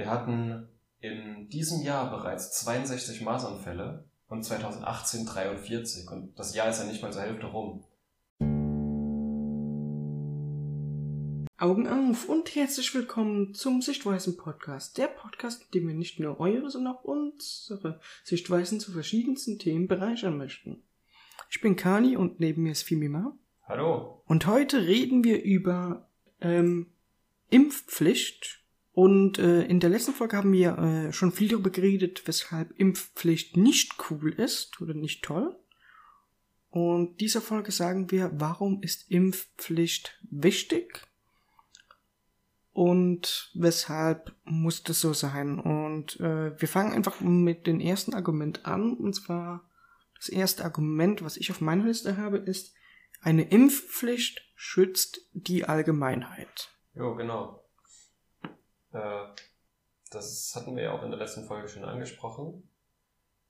Wir hatten in diesem Jahr bereits 62 Maßanfälle und 2018 43 und das Jahr ist ja nicht mal zur Hälfte rum. Augen auf und herzlich willkommen zum Sichtweisen Podcast. Der Podcast, in dem wir nicht nur eure, sondern auch unsere Sichtweisen zu verschiedensten Themen bereichern möchten. Ich bin Kani und neben mir ist Fimima. Hallo. Und heute reden wir über ähm, Impfpflicht. Und äh, in der letzten Folge haben wir äh, schon viel darüber geredet, weshalb Impfpflicht nicht cool ist oder nicht toll. Und dieser Folge sagen wir, warum ist Impfpflicht wichtig? und weshalb muss das so sein. Und äh, wir fangen einfach mit dem ersten Argument an. Und zwar das erste Argument, was ich auf meiner Liste habe, ist, eine Impfpflicht schützt die Allgemeinheit. Jo, genau. Äh, das hatten wir ja auch in der letzten Folge schon angesprochen.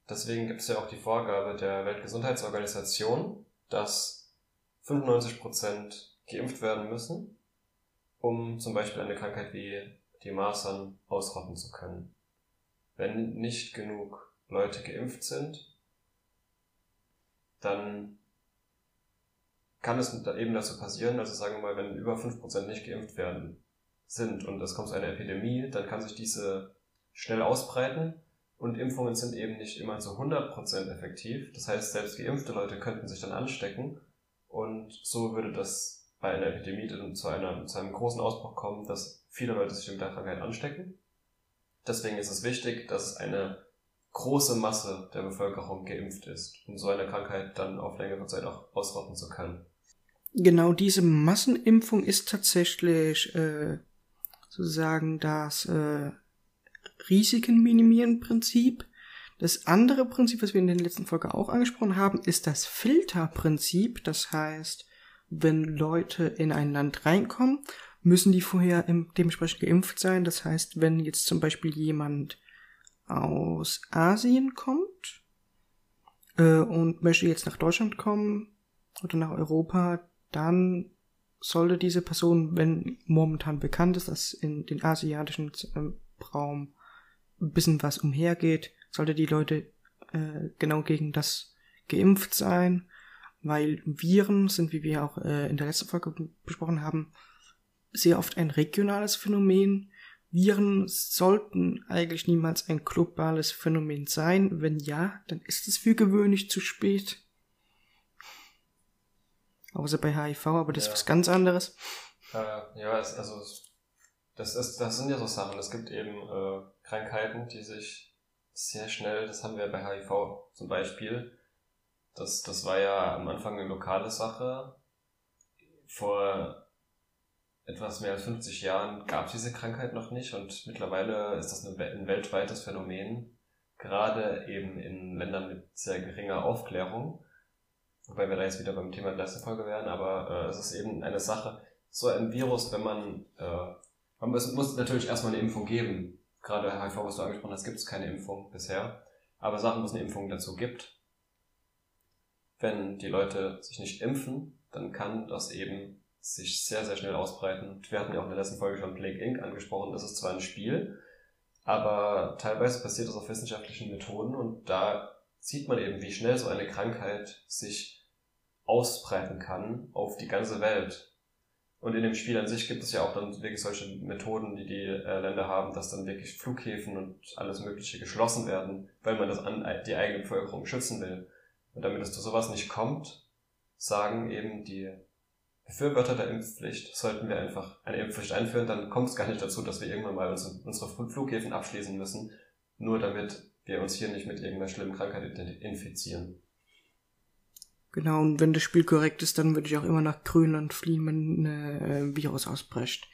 Deswegen gibt es ja auch die Vorgabe der Weltgesundheitsorganisation, dass 95% geimpft werden müssen um zum Beispiel eine Krankheit wie die Masern ausrotten zu können. Wenn nicht genug Leute geimpft sind, dann kann es eben dazu passieren, also sagen wir mal, wenn über 5% nicht geimpft werden sind und es kommt zu einer Epidemie, dann kann sich diese schnell ausbreiten und Impfungen sind eben nicht immer zu 100% effektiv. Das heißt, selbst geimpfte Leute könnten sich dann anstecken und so würde das bei einer Epidemie zu, einer, zu einem großen Ausbruch kommen, dass viele Leute sich mit der Krankheit anstecken. Deswegen ist es wichtig, dass eine große Masse der Bevölkerung geimpft ist, um so eine Krankheit dann auf längere Zeit auch ausrotten zu können. Genau diese Massenimpfung ist tatsächlich äh, sozusagen das äh, Risiken minimieren Prinzip. Das andere Prinzip, was wir in der letzten Folge auch angesprochen haben, ist das Filterprinzip. Das heißt, wenn Leute in ein Land reinkommen, müssen die vorher dementsprechend geimpft sein. Das heißt, wenn jetzt zum Beispiel jemand aus Asien kommt äh, und möchte jetzt nach Deutschland kommen oder nach Europa, dann sollte diese Person, wenn momentan bekannt ist, dass in den asiatischen äh, Raum ein bisschen was umhergeht, sollte die Leute äh, genau gegen das geimpft sein weil Viren sind, wie wir auch äh, in der letzten Folge besprochen haben, sehr oft ein regionales Phänomen. Viren sollten eigentlich niemals ein globales Phänomen sein. Wenn ja, dann ist es für gewöhnlich zu spät. Außer bei HIV, aber das ja. ist was ganz anderes. Äh, ja, es, also das, ist, das sind ja so Sachen. Es gibt eben äh, Krankheiten, die sich sehr schnell, das haben wir bei HIV zum Beispiel, das, das war ja am Anfang eine lokale Sache. Vor etwas mehr als 50 Jahren gab es diese Krankheit noch nicht und mittlerweile ist das ein weltweites Phänomen, gerade eben in Ländern mit sehr geringer Aufklärung. Wobei wir da jetzt wieder beim Thema der letzten Folge wären, aber äh, es ist eben eine Sache, so ein Virus, wenn man, äh, man muss, muss natürlich erstmal eine Impfung geben. Gerade HIV, was du angesprochen hast, gibt es keine Impfung bisher. Aber Sachen, wo es eine Impfung dazu gibt, wenn die Leute sich nicht impfen, dann kann das eben sich sehr, sehr schnell ausbreiten. Wir hatten ja auch in der letzten Folge schon Plague Inc. angesprochen. Das ist zwar ein Spiel, aber teilweise passiert das auf wissenschaftlichen Methoden und da sieht man eben, wie schnell so eine Krankheit sich ausbreiten kann auf die ganze Welt. Und in dem Spiel an sich gibt es ja auch dann wirklich solche Methoden, die die äh, Länder haben, dass dann wirklich Flughäfen und alles Mögliche geschlossen werden, weil man das an die eigene Bevölkerung schützen will. Und damit es zu sowas nicht kommt, sagen eben die Befürworter der Impfpflicht, sollten wir einfach eine Impfpflicht einführen, dann kommt es gar nicht dazu, dass wir irgendwann mal unsere Flughäfen abschließen müssen, nur damit wir uns hier nicht mit irgendeiner schlimmen Krankheit infizieren. Genau, und wenn das Spiel korrekt ist, dann würde ich auch immer nach Grönland fliehen, wenn ein äh, Virus ausbrecht.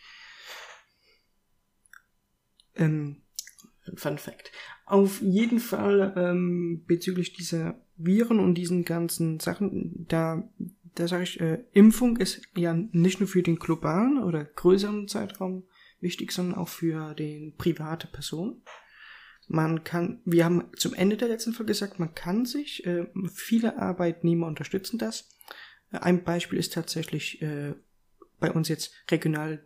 Ähm, Fun Fact. Auf jeden Fall ähm, bezüglich dieser Viren und diesen ganzen Sachen, da, da sage ich, äh, Impfung ist ja nicht nur für den globalen oder größeren Zeitraum wichtig, sondern auch für den private Person. Man kann, wir haben zum Ende der letzten Folge gesagt, man kann sich, äh, viele Arbeitnehmer unterstützen das. Ein Beispiel ist tatsächlich äh, bei uns jetzt regional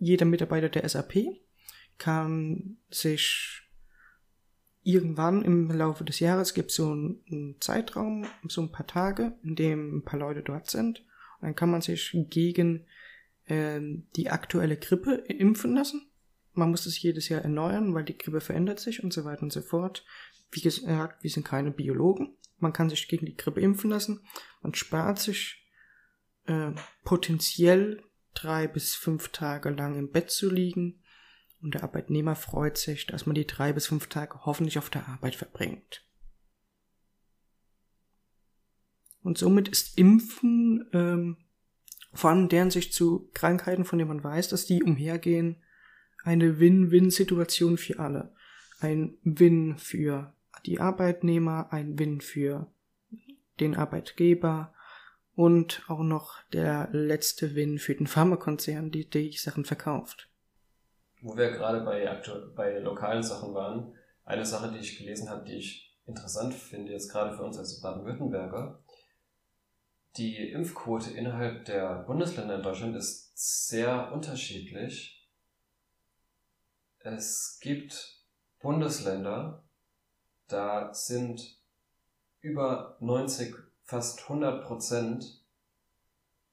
jeder Mitarbeiter der SAP kann sich irgendwann im Laufe des Jahres gibt es so einen, Zeitraum, so ein paar Tage, in dem ein paar Leute dort sind. Und dann kann man sich gegen äh, die aktuelle Grippe impfen lassen. Man muss es jedes Jahr erneuern, weil die Grippe verändert sich und so weiter und so fort. Wie gesagt, wir sind keine Biologen. Man kann sich gegen die Grippe impfen lassen. Man spart sich äh, potenziell drei bis fünf Tage lang im Bett zu liegen und der Arbeitnehmer freut sich, dass man die drei bis fünf Tage hoffentlich auf der Arbeit verbringt. Und somit ist Impfen ähm, vor allem deren sich zu Krankheiten, von denen man weiß, dass die umhergehen, eine Win-Win-Situation für alle. Ein Win für die Arbeitnehmer, ein Win für den Arbeitgeber und auch noch der letzte Win für den Pharmakonzern, die die Sachen verkauft wo wir gerade bei, bei lokalen Sachen waren, eine Sache, die ich gelesen habe, die ich interessant finde, jetzt gerade für uns als Baden-Württemberger, die Impfquote innerhalb der Bundesländer in Deutschland ist sehr unterschiedlich. Es gibt Bundesländer, da sind über 90, fast 100 Prozent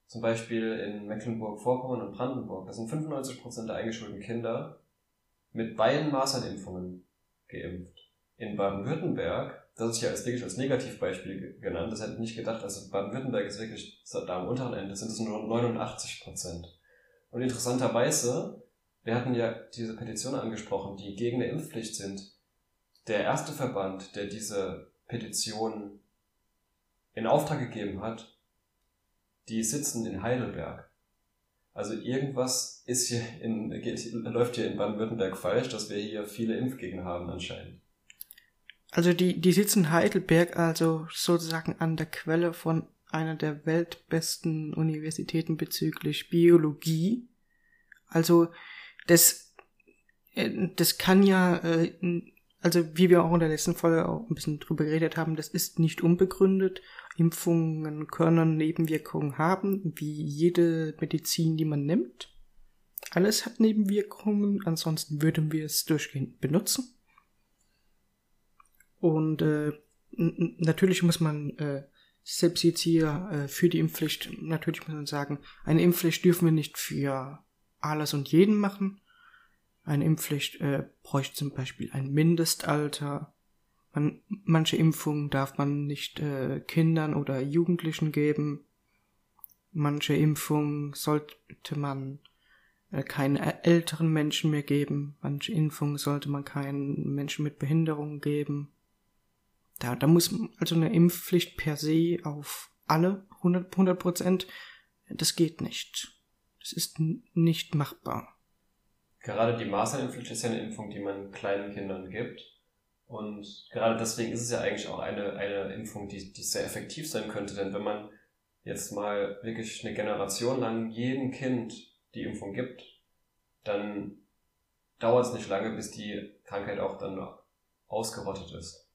zum Beispiel in Mecklenburg-Vorpommern und Brandenburg, da sind 95% der eingeschulten Kinder mit beiden Masernimpfungen geimpft. In Baden-Württemberg, das ist ja als wirklich als Negativbeispiel genannt, das hätte ich nicht gedacht, also Baden-Württemberg ist wirklich da am unteren Ende, sind es nur 89%. Und interessanterweise, wir hatten ja diese Petition angesprochen, die gegen eine Impfpflicht sind. Der erste Verband, der diese Petition in Auftrag gegeben hat, die sitzen in Heidelberg. Also irgendwas ist hier in, geht, läuft hier in Baden-Württemberg falsch, dass wir hier viele Impfgegner haben anscheinend. Also die, die sitzen Heidelberg, also sozusagen an der Quelle von einer der weltbesten Universitäten bezüglich Biologie. Also das, äh, das kann ja, äh, also wie wir auch in der letzten Folge auch ein bisschen drüber geredet haben, das ist nicht unbegründet Impfungen können Nebenwirkungen haben, wie jede Medizin, die man nimmt. Alles hat Nebenwirkungen, ansonsten würden wir es durchgehend benutzen. Und äh, natürlich muss man äh, selbst jetzt hier äh, für die Impfpflicht, natürlich muss man sagen, eine Impfpflicht dürfen wir nicht für alles und jeden machen. Eine Impfpflicht äh, bräuchte zum Beispiel ein Mindestalter man, manche Impfungen darf man nicht äh, Kindern oder Jugendlichen geben. Manche Impfungen sollte man äh, keinen älteren Menschen mehr geben. Manche Impfungen sollte man keinen Menschen mit Behinderung geben. Da, da muss also eine Impfpflicht per se auf alle 100 Prozent. Das geht nicht. Das ist nicht machbar. Gerade die Masernimpfpflicht ist ja eine Impfung, die man kleinen Kindern gibt. Und gerade deswegen ist es ja eigentlich auch eine, eine Impfung, die, die sehr effektiv sein könnte. Denn wenn man jetzt mal wirklich eine Generation lang jedem Kind die Impfung gibt, dann dauert es nicht lange, bis die Krankheit auch dann ausgerottet ist.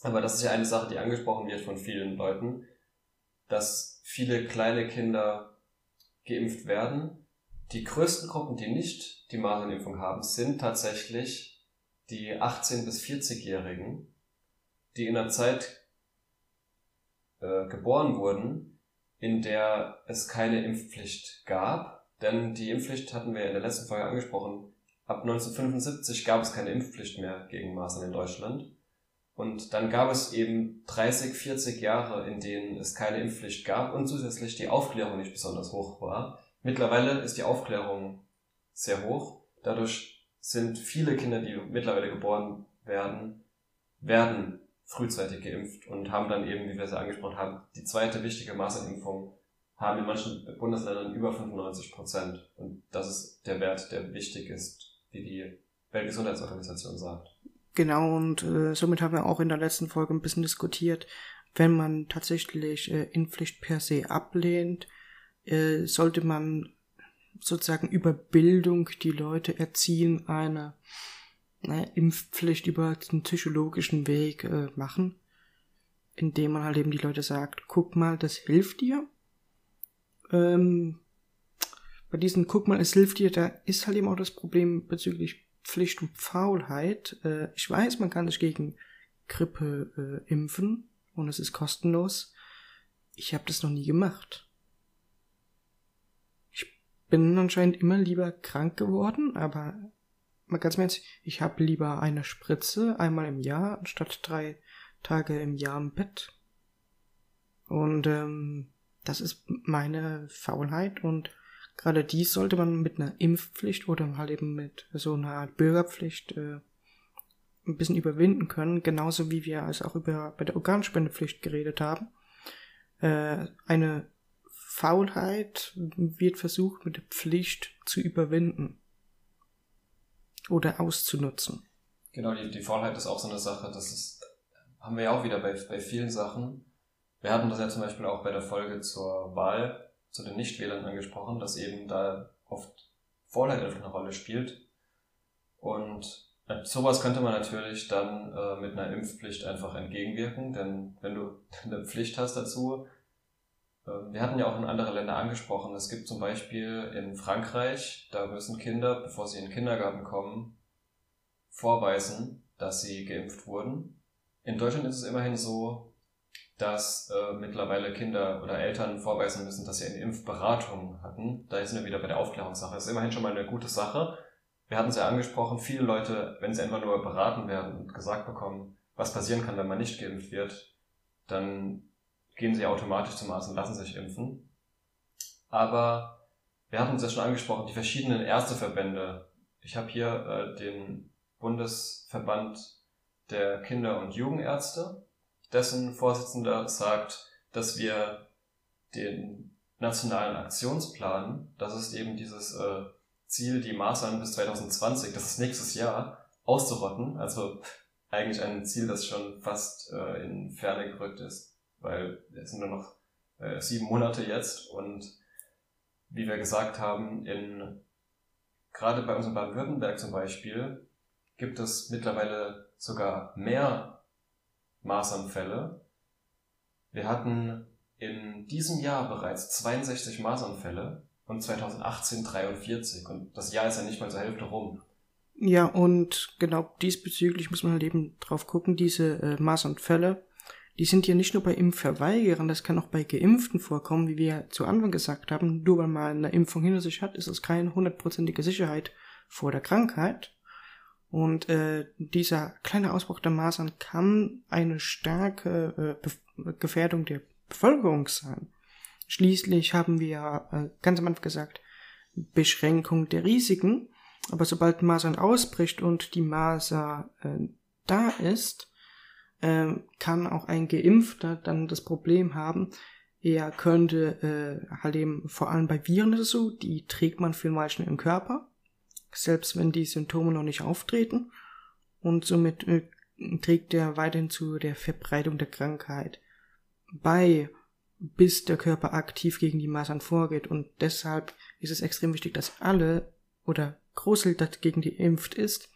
Aber das ist ja eine Sache, die angesprochen wird von vielen Leuten, dass viele kleine Kinder geimpft werden. Die größten Gruppen, die nicht die Masernimpfung haben, sind tatsächlich die 18- bis 40-Jährigen, die in einer Zeit äh, geboren wurden, in der es keine Impfpflicht gab. Denn die Impfpflicht hatten wir in der letzten Folge angesprochen. Ab 1975 gab es keine Impfpflicht mehr gegen Masern in Deutschland. Und dann gab es eben 30, 40 Jahre, in denen es keine Impfpflicht gab und zusätzlich die Aufklärung nicht besonders hoch war. Mittlerweile ist die Aufklärung sehr hoch. Dadurch sind viele Kinder, die mittlerweile geboren werden, werden frühzeitig geimpft und haben dann eben, wie wir es ja angesprochen haben, die zweite wichtige Maßenimpfung haben in manchen Bundesländern über 95 Prozent. Und das ist der Wert, der wichtig ist, wie die Weltgesundheitsorganisation sagt. Genau, und äh, somit haben wir auch in der letzten Folge ein bisschen diskutiert, wenn man tatsächlich äh, Impfpflicht per se ablehnt, äh, sollte man sozusagen über Bildung die Leute erziehen, eine, eine Impfpflicht über den psychologischen Weg äh, machen, indem man halt eben die Leute sagt, guck mal, das hilft dir. Ähm, bei diesen guck mal, es hilft dir, da ist halt eben auch das Problem bezüglich Impfpflicht und Faulheit. Äh, ich weiß, man kann sich gegen Grippe äh, impfen und es ist kostenlos. Ich habe das noch nie gemacht. Ich bin anscheinend immer lieber krank geworden, aber mal ganz ehrlich, ich habe lieber eine Spritze einmal im Jahr anstatt drei Tage im Jahr im Bett. Und ähm, das ist meine Faulheit und gerade dies sollte man mit einer Impfpflicht oder halt eben mit so einer Art Bürgerpflicht äh, ein bisschen überwinden können, genauso wie wir als auch über bei der Organspendepflicht geredet haben. Äh, eine Faulheit wird versucht mit der Pflicht zu überwinden oder auszunutzen. Genau, die, die Faulheit ist auch so eine Sache, das ist, haben wir ja auch wieder bei, bei vielen Sachen. Wir hatten das ja zum Beispiel auch bei der Folge zur Wahl zu den Nichtwählern angesprochen, dass eben da oft Faulheit eine Rolle spielt. Und sowas könnte man natürlich dann äh, mit einer Impfpflicht einfach entgegenwirken, denn wenn du eine Pflicht hast dazu, äh, wir hatten ja auch in andere Länder angesprochen, es gibt zum Beispiel in Frankreich, da müssen Kinder, bevor sie in den Kindergarten kommen, vorweisen, dass sie geimpft wurden. In Deutschland ist es immerhin so, dass äh, mittlerweile Kinder oder Eltern vorweisen müssen, dass sie eine Impfberatung hatten. Da sind wir wieder bei der Aufklärungssache. Das ist immerhin schon mal eine gute Sache wir hatten es ja angesprochen, viele Leute, wenn sie einfach nur beraten werden und gesagt bekommen, was passieren kann, wenn man nicht geimpft wird, dann gehen sie automatisch zum Arzt und lassen sich impfen. Aber wir hatten es ja schon angesprochen, die verschiedenen Ärzteverbände. Ich habe hier äh, den Bundesverband der Kinder- und Jugendärzte, dessen Vorsitzender sagt, dass wir den nationalen Aktionsplan, das ist eben dieses äh, Ziel, die Maßnahmen bis 2020, das ist nächstes Jahr, auszurotten. Also eigentlich ein Ziel, das schon fast äh, in Ferne gerückt ist, weil es sind nur noch äh, sieben Monate jetzt und wie wir gesagt haben, in gerade bei uns in Baden-Württemberg zum Beispiel gibt es mittlerweile sogar mehr Maßanfälle. Wir hatten in diesem Jahr bereits 62 Maßanfälle und 2018 43 und das Jahr ist ja nicht mal zur Hälfte rum. Ja, und genau diesbezüglich muss man halt eben drauf gucken, diese äh, Maß und Fälle, die sind ja nicht nur bei Impfverweigerern, das kann auch bei Geimpften vorkommen, wie wir zu Anfang gesagt haben. Nur weil man eine Impfung hinter sich hat, ist es keine hundertprozentige Sicherheit vor der Krankheit. Und äh, dieser kleine Ausbruch der Masern kann eine starke äh, Gefährdung der Bevölkerung sein. Schließlich haben wir äh, ganz am Anfang gesagt, Beschränkung der Risiken. Aber sobald Masern ausbricht und die Maser äh, da ist, äh, kann auch ein Geimpfter dann das Problem haben, er könnte äh, halt eben, vor allem bei Viren ist es so, die trägt man für Weichen im Körper, selbst wenn die Symptome noch nicht auftreten. Und somit äh, trägt er weiterhin zu der Verbreitung der Krankheit bei bis der Körper aktiv gegen die Masern vorgeht. Und deshalb ist es extrem wichtig, dass alle oder Großteil dagegen geimpft ist.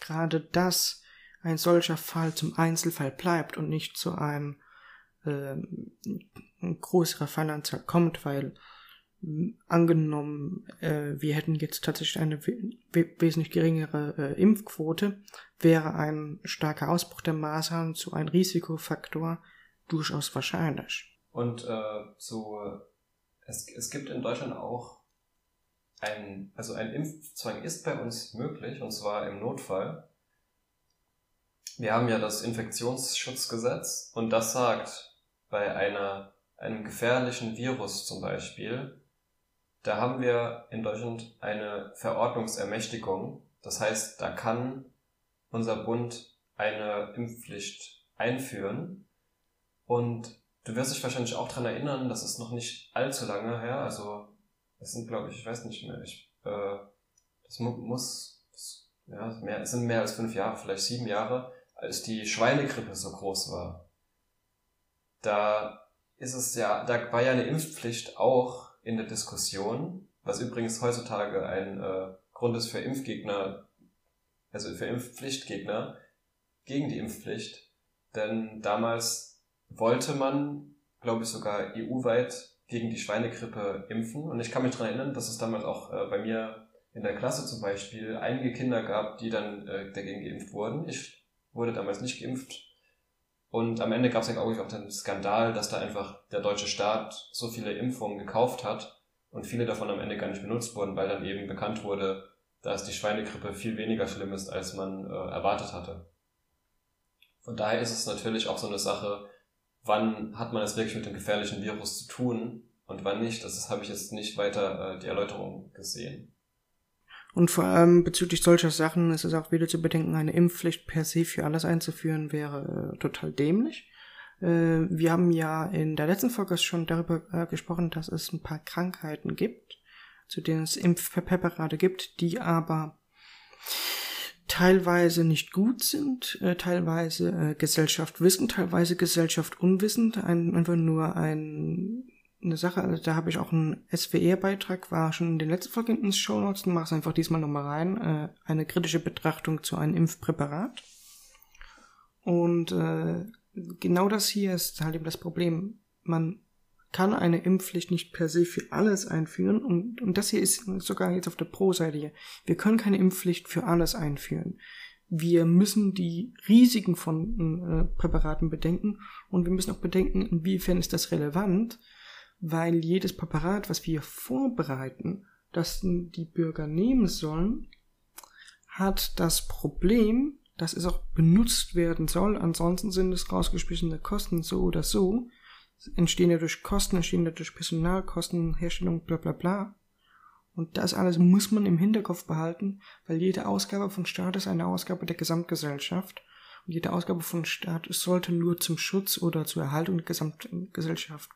Gerade dass ein solcher Fall zum Einzelfall bleibt und nicht zu einem äh, größerer Fallanzahl kommt, weil angenommen, äh, wir hätten jetzt tatsächlich eine we wesentlich geringere äh, Impfquote, wäre ein starker Ausbruch der Masern zu einem Risikofaktor durchaus wahrscheinlich. Und äh, so, es, es gibt in Deutschland auch ein, also ein Impfzwang ist bei uns möglich, und zwar im Notfall. Wir haben ja das Infektionsschutzgesetz und das sagt, bei einer, einem gefährlichen Virus zum Beispiel, da haben wir in Deutschland eine Verordnungsermächtigung. Das heißt, da kann unser Bund eine Impfpflicht einführen und Du wirst dich wahrscheinlich auch dran erinnern, das ist noch nicht allzu lange her, also es sind, glaube ich, ich weiß nicht mehr, ich, äh, das mu muss, das, ja, mehr, es sind mehr als fünf Jahre, vielleicht sieben Jahre, als die Schweinegrippe so groß war. Da ist es ja, da war ja eine Impfpflicht auch in der Diskussion, was übrigens heutzutage ein äh, Grund ist für Impfgegner, also für Impfpflichtgegner gegen die Impfpflicht. Denn damals wollte man, glaube ich, sogar EU-weit gegen die Schweinegrippe impfen. Und ich kann mich daran erinnern, dass es damals auch äh, bei mir in der Klasse zum Beispiel einige Kinder gab, die dann äh, dagegen geimpft wurden. Ich wurde damals nicht geimpft. Und am Ende gab es ja auch den Skandal, dass da einfach der deutsche Staat so viele Impfungen gekauft hat und viele davon am Ende gar nicht benutzt wurden, weil dann eben bekannt wurde, dass die Schweinegrippe viel weniger schlimm ist, als man äh, erwartet hatte. Von daher ist es natürlich auch so eine Sache, wann hat man es wirklich mit dem gefährlichen Virus zu tun und wann nicht. Das habe ich jetzt nicht weiter äh, die Erläuterung gesehen. Und vor allem bezüglich solcher Sachen ist es auch wieder zu bedenken, eine Impfpflicht per se für alles einzuführen wäre äh, total dämlich. Äh, wir haben ja in der letzten Folge schon darüber äh, gesprochen, dass es ein paar Krankheiten gibt, zu denen es Impfpräparate gibt, die aber teilweise nicht gut sind, äh, teilweise äh, Gesellschaft wissen, teilweise Gesellschaft unwissend, ein, einfach nur ein, eine Sache, also da habe ich auch einen SWR-Beitrag, war schon in den letzten Folgen ins Show Notes, dann mach es einfach diesmal nochmal rein, äh, eine kritische Betrachtung zu einem Impfpräparat. Und äh, genau das hier ist halt eben das Problem. Man kann eine Impfpflicht nicht per se für alles einführen und, und das hier ist sogar jetzt auf der Pro-Seite hier. Wir können keine Impfpflicht für alles einführen. Wir müssen die Risiken von äh, Präparaten bedenken und wir müssen auch bedenken, inwiefern ist das relevant, weil jedes Präparat, was wir vorbereiten, das die Bürger nehmen sollen, hat das Problem, dass es auch benutzt werden soll. Ansonsten sind es rausgeschmissene Kosten so oder so entstehen ja durch Kosten, entstehen ja durch Personalkosten, Herstellung, bla bla bla. Und das alles muss man im Hinterkopf behalten, weil jede Ausgabe von Staat ist eine Ausgabe der Gesamtgesellschaft. Und jede Ausgabe von Staat sollte nur zum Schutz oder zur Erhaltung der Gesamtgesellschaft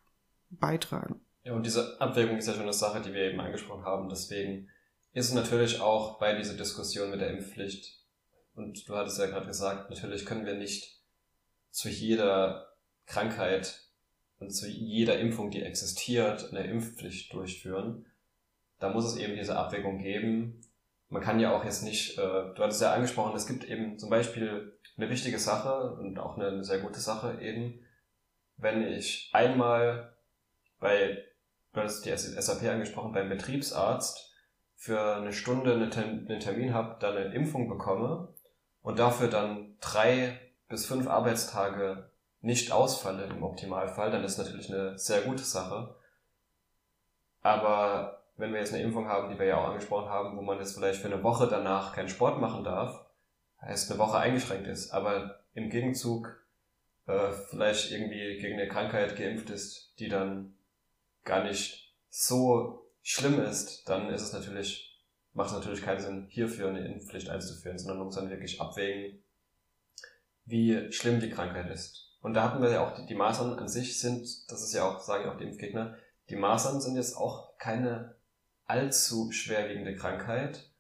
beitragen. Ja, und diese Abwägung ist ja schon eine Sache, die wir eben angesprochen haben. Deswegen ist natürlich auch bei dieser Diskussion mit der Impfpflicht, und du hattest ja gerade gesagt, natürlich können wir nicht zu jeder Krankheit und zu jeder Impfung, die existiert, eine Impfpflicht durchführen. Da muss es eben diese Abwägung geben. Man kann ja auch jetzt nicht, äh, du hattest ja angesprochen, es gibt eben zum Beispiel eine wichtige Sache und auch eine sehr gute Sache eben, wenn ich einmal bei, du hattest die SAP angesprochen, beim Betriebsarzt für eine Stunde einen Termin habe, dann eine Impfung bekomme und dafür dann drei bis fünf Arbeitstage nicht ausfalle im Optimalfall, dann ist natürlich eine sehr gute Sache. Aber wenn wir jetzt eine Impfung haben, die wir ja auch angesprochen haben, wo man jetzt vielleicht für eine Woche danach keinen Sport machen darf, heißt eine Woche eingeschränkt ist, aber im Gegenzug äh, vielleicht irgendwie gegen eine Krankheit geimpft ist, die dann gar nicht so schlimm ist, dann ist es natürlich, macht es natürlich keinen Sinn, hierfür eine Impfpflicht einzuführen, sondern man muss dann wirklich abwägen, wie schlimm die Krankheit ist. Und da hatten wir ja auch, die, die Masern an sich sind, das ist ja auch, sagen ja auch die Impfgegner, die Masern sind jetzt auch keine allzu schwerwiegende Krankheit.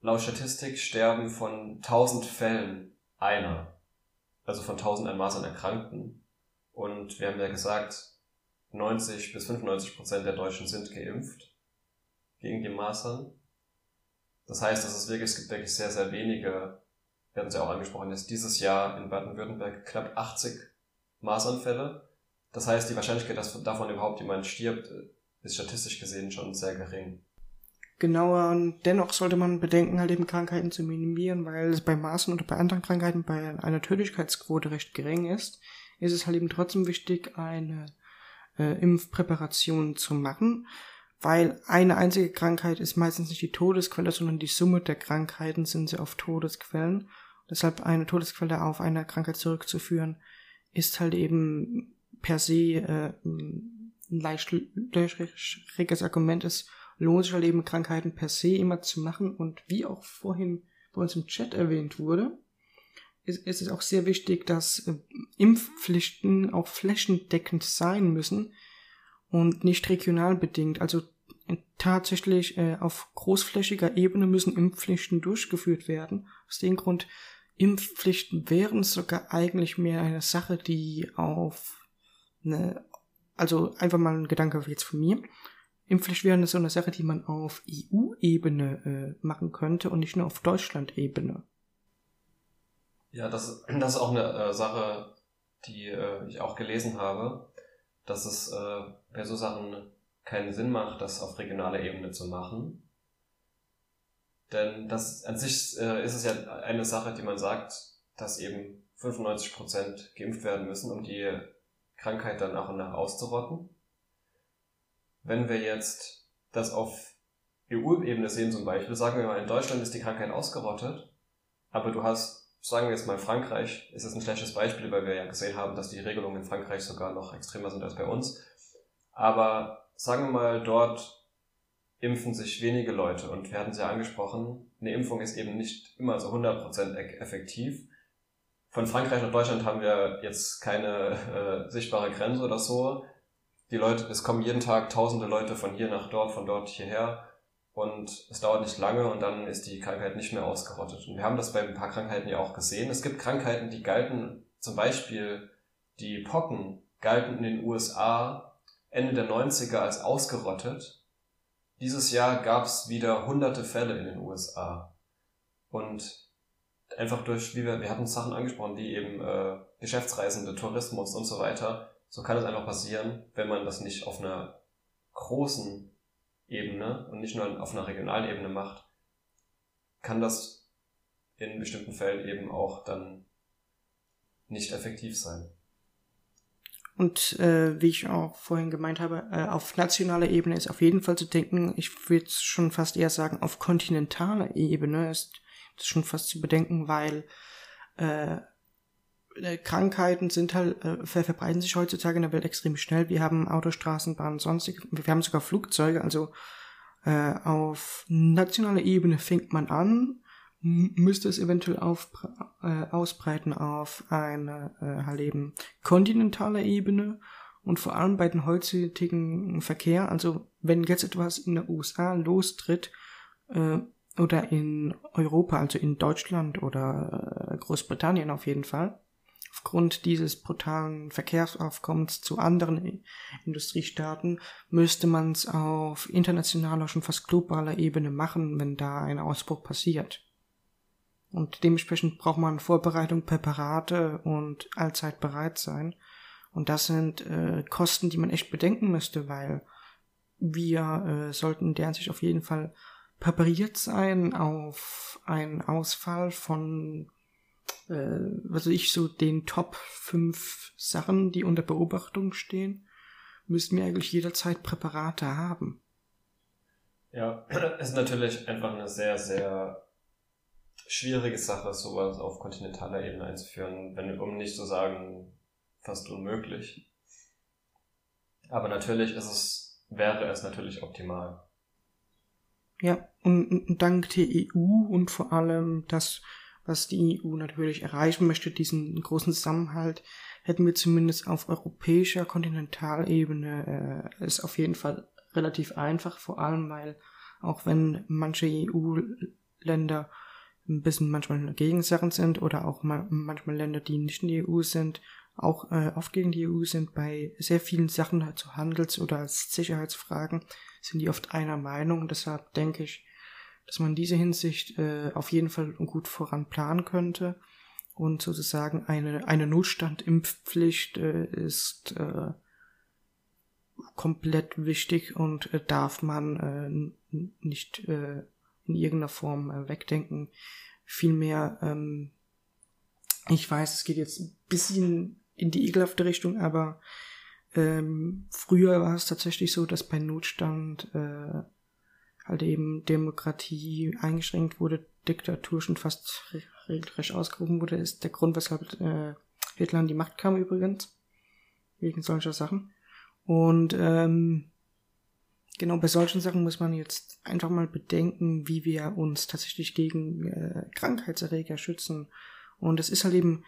Laut Statistik sterben von 1000 Fällen einer. Also von 1000 an Masern Erkrankten. Und wir haben ja gesagt, 90 bis 95 Prozent der Deutschen sind geimpft gegen die Masern. Das heißt, es ist wirklich, es gibt wirklich sehr, sehr wenige wir hatten es ja auch angesprochen, ist dieses Jahr in Baden-Württemberg knapp 80 Maßanfälle. Das heißt, die Wahrscheinlichkeit, dass davon überhaupt jemand stirbt, ist statistisch gesehen schon sehr gering. Genauer und dennoch sollte man bedenken, halt eben Krankheiten zu minimieren, weil es bei Maßen oder bei anderen Krankheiten bei einer Tödlichkeitsquote recht gering ist, ist es halt eben trotzdem wichtig, eine äh, Impfpräparation zu machen, weil eine einzige Krankheit ist meistens nicht die Todesquelle, sondern die Summe der Krankheiten sind sie auf Todesquellen. Deshalb eine Todesquelle auf eine Krankheit zurückzuführen, ist halt eben per se äh, ein leicht löchriges Argument. Es lohnt sich halt eben Krankheiten per se immer zu machen und wie auch vorhin bei uns im Chat erwähnt wurde, ist, ist es auch sehr wichtig, dass äh, Impfpflichten auch flächendeckend sein müssen, und nicht regional bedingt. Also tatsächlich äh, auf großflächiger Ebene müssen Impfpflichten durchgeführt werden. Aus dem Grund, Impfpflichten wären sogar eigentlich mehr eine Sache, die auf eine, also einfach mal ein Gedanke jetzt von mir. Impfpflicht wäre so eine Sache, die man auf EU-Ebene äh, machen könnte und nicht nur auf Deutschland-Ebene. Ja, das, das ist auch eine äh, Sache, die äh, ich auch gelesen habe dass es äh, bei so Sachen keinen Sinn macht, das auf regionaler Ebene zu machen. Denn das an sich äh, ist es ja eine Sache, die man sagt, dass eben 95% geimpft werden müssen, um die Krankheit dann nach und nach auszurotten. Wenn wir jetzt das auf EU-Ebene sehen zum Beispiel, sagen wir mal, in Deutschland ist die Krankheit ausgerottet, aber du hast, sagen wir jetzt mal Frankreich, ist es ein schlechtes Beispiel, weil wir ja gesehen haben, dass die Regelungen in Frankreich sogar noch extremer sind als bei uns. Aber sagen wir mal, dort impfen sich wenige Leute und wir hatten es ja angesprochen, eine Impfung ist eben nicht immer so 100% effektiv. Von Frankreich nach Deutschland haben wir jetzt keine äh, sichtbare Grenze oder so. Die Leute, es kommen jeden Tag tausende Leute von hier nach dort, von dort hierher und es dauert nicht lange und dann ist die Krankheit nicht mehr ausgerottet. Und wir haben das bei ein paar Krankheiten ja auch gesehen. Es gibt Krankheiten, die galten, zum Beispiel die Pocken, galten in den USA Ende der 90er als ausgerottet. Dieses Jahr gab es wieder hunderte Fälle in den USA. Und einfach durch, wie wir, wir hatten Sachen angesprochen, wie eben äh, Geschäftsreisende, Tourismus und so weiter. So kann es einfach passieren, wenn man das nicht auf einer großen Ebene und nicht nur auf einer regionalen Ebene macht, kann das in bestimmten Fällen eben auch dann nicht effektiv sein. Und äh, wie ich auch vorhin gemeint habe, äh, auf nationaler Ebene ist auf jeden Fall zu denken, ich würde schon fast eher sagen, auf kontinentaler Ebene ist schon fast zu bedenken, weil äh, Krankheiten sind halt, äh, verbreiten sich heutzutage in der Welt extrem schnell. Wir haben Autostraßenbahnen, sonstig, wir haben sogar Flugzeuge, also äh, auf nationaler Ebene fängt man an, müsste es eventuell auf, äh, ausbreiten auf eine äh, halt eben kontinentale Ebene und vor allem bei den heutigen Verkehr, also wenn jetzt etwas in der USA lostritt, äh, oder in Europa, also in Deutschland oder äh, Großbritannien auf jeden Fall, aufgrund dieses brutalen Verkehrsaufkommens zu anderen Industriestaaten müsste man es auf internationaler, schon fast globaler Ebene machen, wenn da ein Ausbruch passiert. Und dementsprechend braucht man Vorbereitung, Präparate und allzeit bereit sein. Und das sind äh, Kosten, die man echt bedenken müsste, weil wir äh, sollten deren sich auf jeden Fall präpariert sein auf einen Ausfall von äh, was weiß ich, so den Top 5 Sachen, die unter Beobachtung stehen, müssten wir eigentlich jederzeit Präparate haben. Ja, ist natürlich einfach eine sehr, sehr schwierige Sache, sowas auf kontinentaler Ebene einzuführen, wenn, um nicht zu sagen, fast unmöglich. Aber natürlich ist es, wäre es natürlich optimal. Ja, und, und dank der EU und vor allem das, was die EU natürlich erreichen möchte, diesen großen Zusammenhalt, hätten wir zumindest auf europäischer Kontinentalebene äh, es auf jeden Fall relativ einfach, vor allem weil auch wenn manche EU-Länder ein bisschen manchmal gegen Sachen sind oder auch ma manchmal Länder, die nicht in die EU sind, auch äh, oft gegen die EU sind bei sehr vielen Sachen zu also Handels- oder Sicherheitsfragen, sind die oft einer Meinung. Deshalb denke ich, dass man diese Hinsicht äh, auf jeden Fall gut voran planen könnte. Und sozusagen eine, eine Notstandimpfpflicht äh, ist äh, komplett wichtig und äh, darf man äh, nicht äh, in irgendeiner Form äh, wegdenken. Vielmehr, ähm, ich weiß, es geht jetzt ein bisschen in die ekelhafte Richtung, aber ähm, früher war es tatsächlich so, dass bei Notstand äh, halt eben Demokratie eingeschränkt wurde, Diktatur schon fast regelrecht ausgerufen wurde, ist der Grund, weshalb äh, Hitler an die Macht kam übrigens. Wegen solcher Sachen. Und ähm, genau bei solchen Sachen muss man jetzt einfach mal bedenken, wie wir uns tatsächlich gegen äh, Krankheitserreger schützen. Und es ist halt eben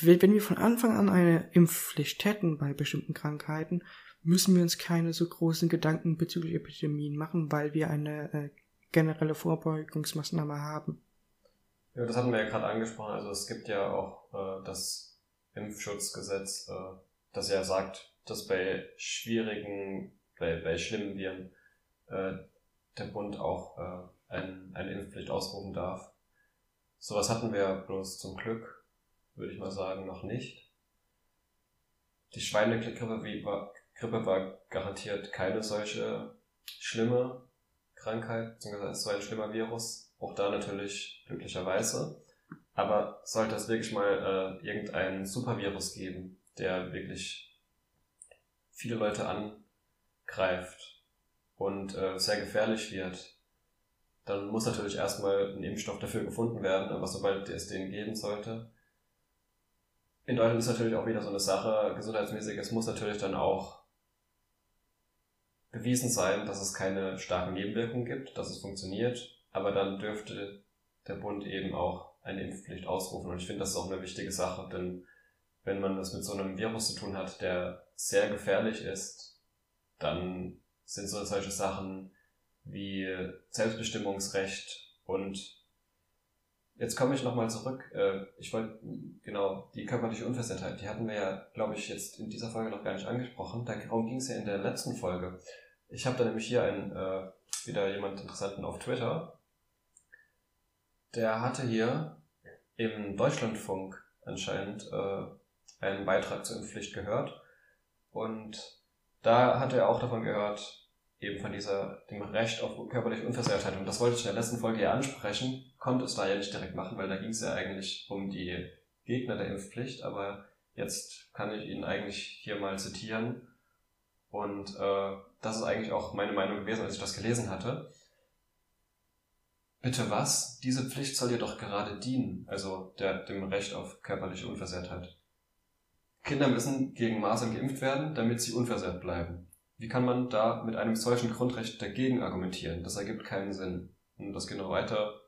wenn wir von Anfang an eine Impfpflicht hätten bei bestimmten Krankheiten, müssen wir uns keine so großen Gedanken bezüglich Epidemien machen, weil wir eine äh, generelle Vorbeugungsmaßnahme haben. Ja, das hatten wir ja gerade angesprochen. Also es gibt ja auch äh, das Impfschutzgesetz, äh, das ja sagt, dass bei schwierigen, bei, bei schlimmen Viren äh, der Bund auch äh, ein, eine Impfpflicht ausrufen darf. Sowas hatten wir bloß zum Glück würde ich mal sagen, noch nicht. Die Schweinegrippe war, Grippe war garantiert keine solche schlimme Krankheit, beziehungsweise so ein schlimmer Virus. Auch da natürlich glücklicherweise. Aber sollte es wirklich mal äh, irgendeinen Supervirus geben, der wirklich viele Leute angreift und äh, sehr gefährlich wird, dann muss natürlich erstmal ein Impfstoff dafür gefunden werden. Aber sobald es den geben sollte, in Deutschland ist natürlich auch wieder so eine Sache, gesundheitsmäßig, es muss natürlich dann auch bewiesen sein, dass es keine starken Nebenwirkungen gibt, dass es funktioniert, aber dann dürfte der Bund eben auch eine Impfpflicht ausrufen. Und ich finde, das ist auch eine wichtige Sache, denn wenn man es mit so einem Virus zu tun hat, der sehr gefährlich ist, dann sind so solche Sachen wie Selbstbestimmungsrecht und Jetzt komme ich nochmal zurück. Äh, ich wollte, genau, die körperliche Unversehrtheit, die hatten wir ja, glaube ich, jetzt in dieser Folge noch gar nicht angesprochen. Darum ging es ja in der letzten Folge. Ich habe da nämlich hier einen, äh, wieder jemand Interessanten auf Twitter. Der hatte hier im Deutschlandfunk anscheinend äh, einen Beitrag zur Impfpflicht gehört. Und da hat er auch davon gehört, eben von dieser, dem Recht auf körperliche Unversehrtheit. Und das wollte ich in der letzten Folge ja ansprechen, konnte es da ja nicht direkt machen, weil da ging es ja eigentlich um die Gegner der Impfpflicht, aber jetzt kann ich ihn eigentlich hier mal zitieren. Und äh, das ist eigentlich auch meine Meinung gewesen, als ich das gelesen hatte. Bitte was? Diese Pflicht soll dir doch gerade dienen, also der, dem Recht auf körperliche Unversehrtheit. Kinder müssen gegen Masern geimpft werden, damit sie unversehrt bleiben. Wie kann man da mit einem solchen Grundrecht dagegen argumentieren? Das ergibt keinen Sinn. Und das noch weiter,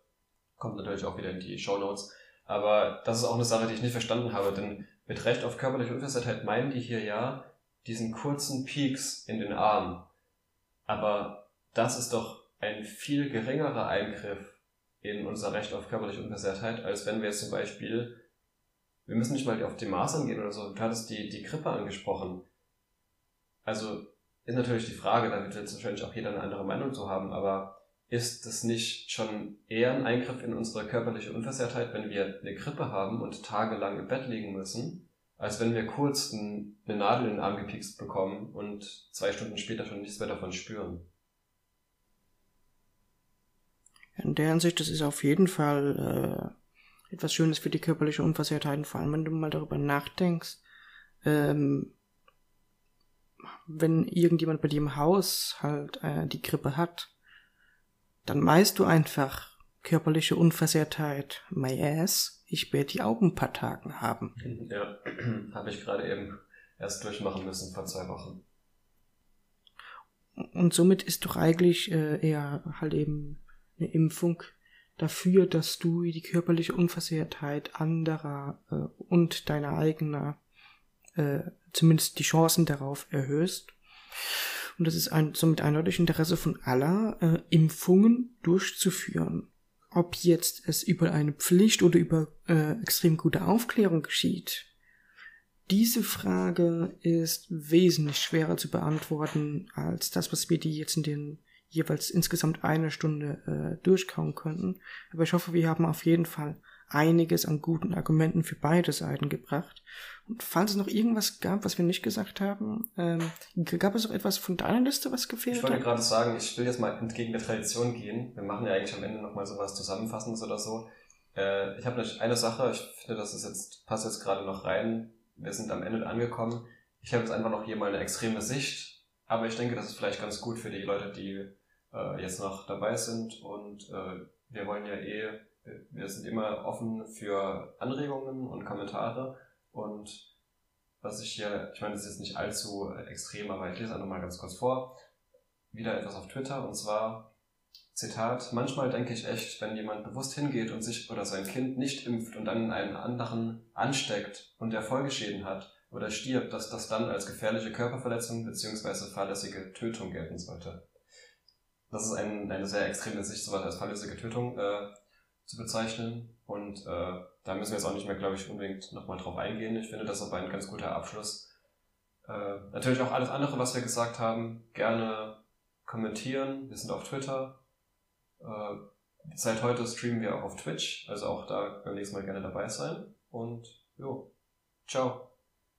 kommt natürlich auch wieder in die Show Notes. Aber das ist auch eine Sache, die ich nicht verstanden habe, denn mit Recht auf körperliche Unversehrtheit meinen die hier ja diesen kurzen Peaks in den Armen. Aber das ist doch ein viel geringerer Eingriff in unser Recht auf körperliche Unversehrtheit, als wenn wir jetzt zum Beispiel, wir müssen nicht mal auf die Masern gehen oder so, du hattest die, die Grippe angesprochen. Also ist natürlich die Frage, da wird jetzt wahrscheinlich auch jeder eine andere Meinung zu haben, aber ist das nicht schon eher ein Eingriff in unsere körperliche Unversehrtheit, wenn wir eine Grippe haben und tagelang im Bett liegen müssen, als wenn wir kurz eine Nadel in den Arm gepikst bekommen und zwei Stunden später schon nichts mehr davon spüren? In der Hinsicht, das ist auf jeden Fall äh, etwas Schönes für die körperliche Unversehrtheit, vor allem wenn du mal darüber nachdenkst, ähm, wenn irgendjemand bei dir im Haus halt äh, die Grippe hat, dann weißt du einfach, körperliche Unversehrtheit, my ass, ich werde die Augen ein paar Tagen haben. Ja, habe ich gerade eben erst durchmachen müssen vor zwei Wochen. Und somit ist doch eigentlich äh, eher halt eben eine Impfung dafür, dass du die körperliche Unversehrtheit anderer äh, und deiner eigener äh, zumindest die Chancen darauf erhöhst. Und das ist ein, somit eindeutig Interesse von aller, äh, Impfungen durchzuführen. Ob jetzt es über eine Pflicht oder über äh, extrem gute Aufklärung geschieht, diese Frage ist wesentlich schwerer zu beantworten als das, was wir die jetzt in den jeweils insgesamt eine Stunde äh, durchkauen könnten. Aber ich hoffe, wir haben auf jeden Fall einiges an guten Argumenten für beide Seiten gebracht. Und falls es noch irgendwas gab, was wir nicht gesagt haben, ähm, gab es noch etwas von deiner Liste, was gefehlt hat? Ich wollte gerade sagen, ich will jetzt mal entgegen der Tradition gehen. Wir machen ja eigentlich am Ende nochmal sowas Zusammenfassendes oder so. Äh, ich habe eine Sache, ich finde, das ist jetzt, passt jetzt gerade noch rein. Wir sind am Ende angekommen. Ich habe jetzt einfach noch hier mal eine extreme Sicht, aber ich denke, das ist vielleicht ganz gut für die Leute, die äh, jetzt noch dabei sind und äh, wir wollen ja eh wir sind immer offen für Anregungen und Kommentare und was ich hier, ich meine, das ist jetzt nicht allzu extrem, aber ich lese einfach mal ganz kurz vor. Wieder etwas auf Twitter und zwar, Zitat, manchmal denke ich echt, wenn jemand bewusst hingeht und sich oder sein Kind nicht impft und dann einen anderen ansteckt und der Folgeschäden hat oder stirbt, dass das dann als gefährliche Körperverletzung bzw. fahrlässige Tötung gelten sollte. Das ist ein, eine sehr extreme Sicht, sowas als fahrlässige Tötung äh, zu bezeichnen. Und äh, da müssen wir jetzt auch nicht mehr, glaube ich, unbedingt nochmal drauf eingehen. Ich finde das aber ein ganz guter Abschluss. Äh, natürlich auch alles andere, was wir gesagt haben, gerne kommentieren. Wir sind auf Twitter. Äh, seit heute streamen wir auch auf Twitch, also auch da beim nächsten Mal gerne dabei sein. Und jo, ciao.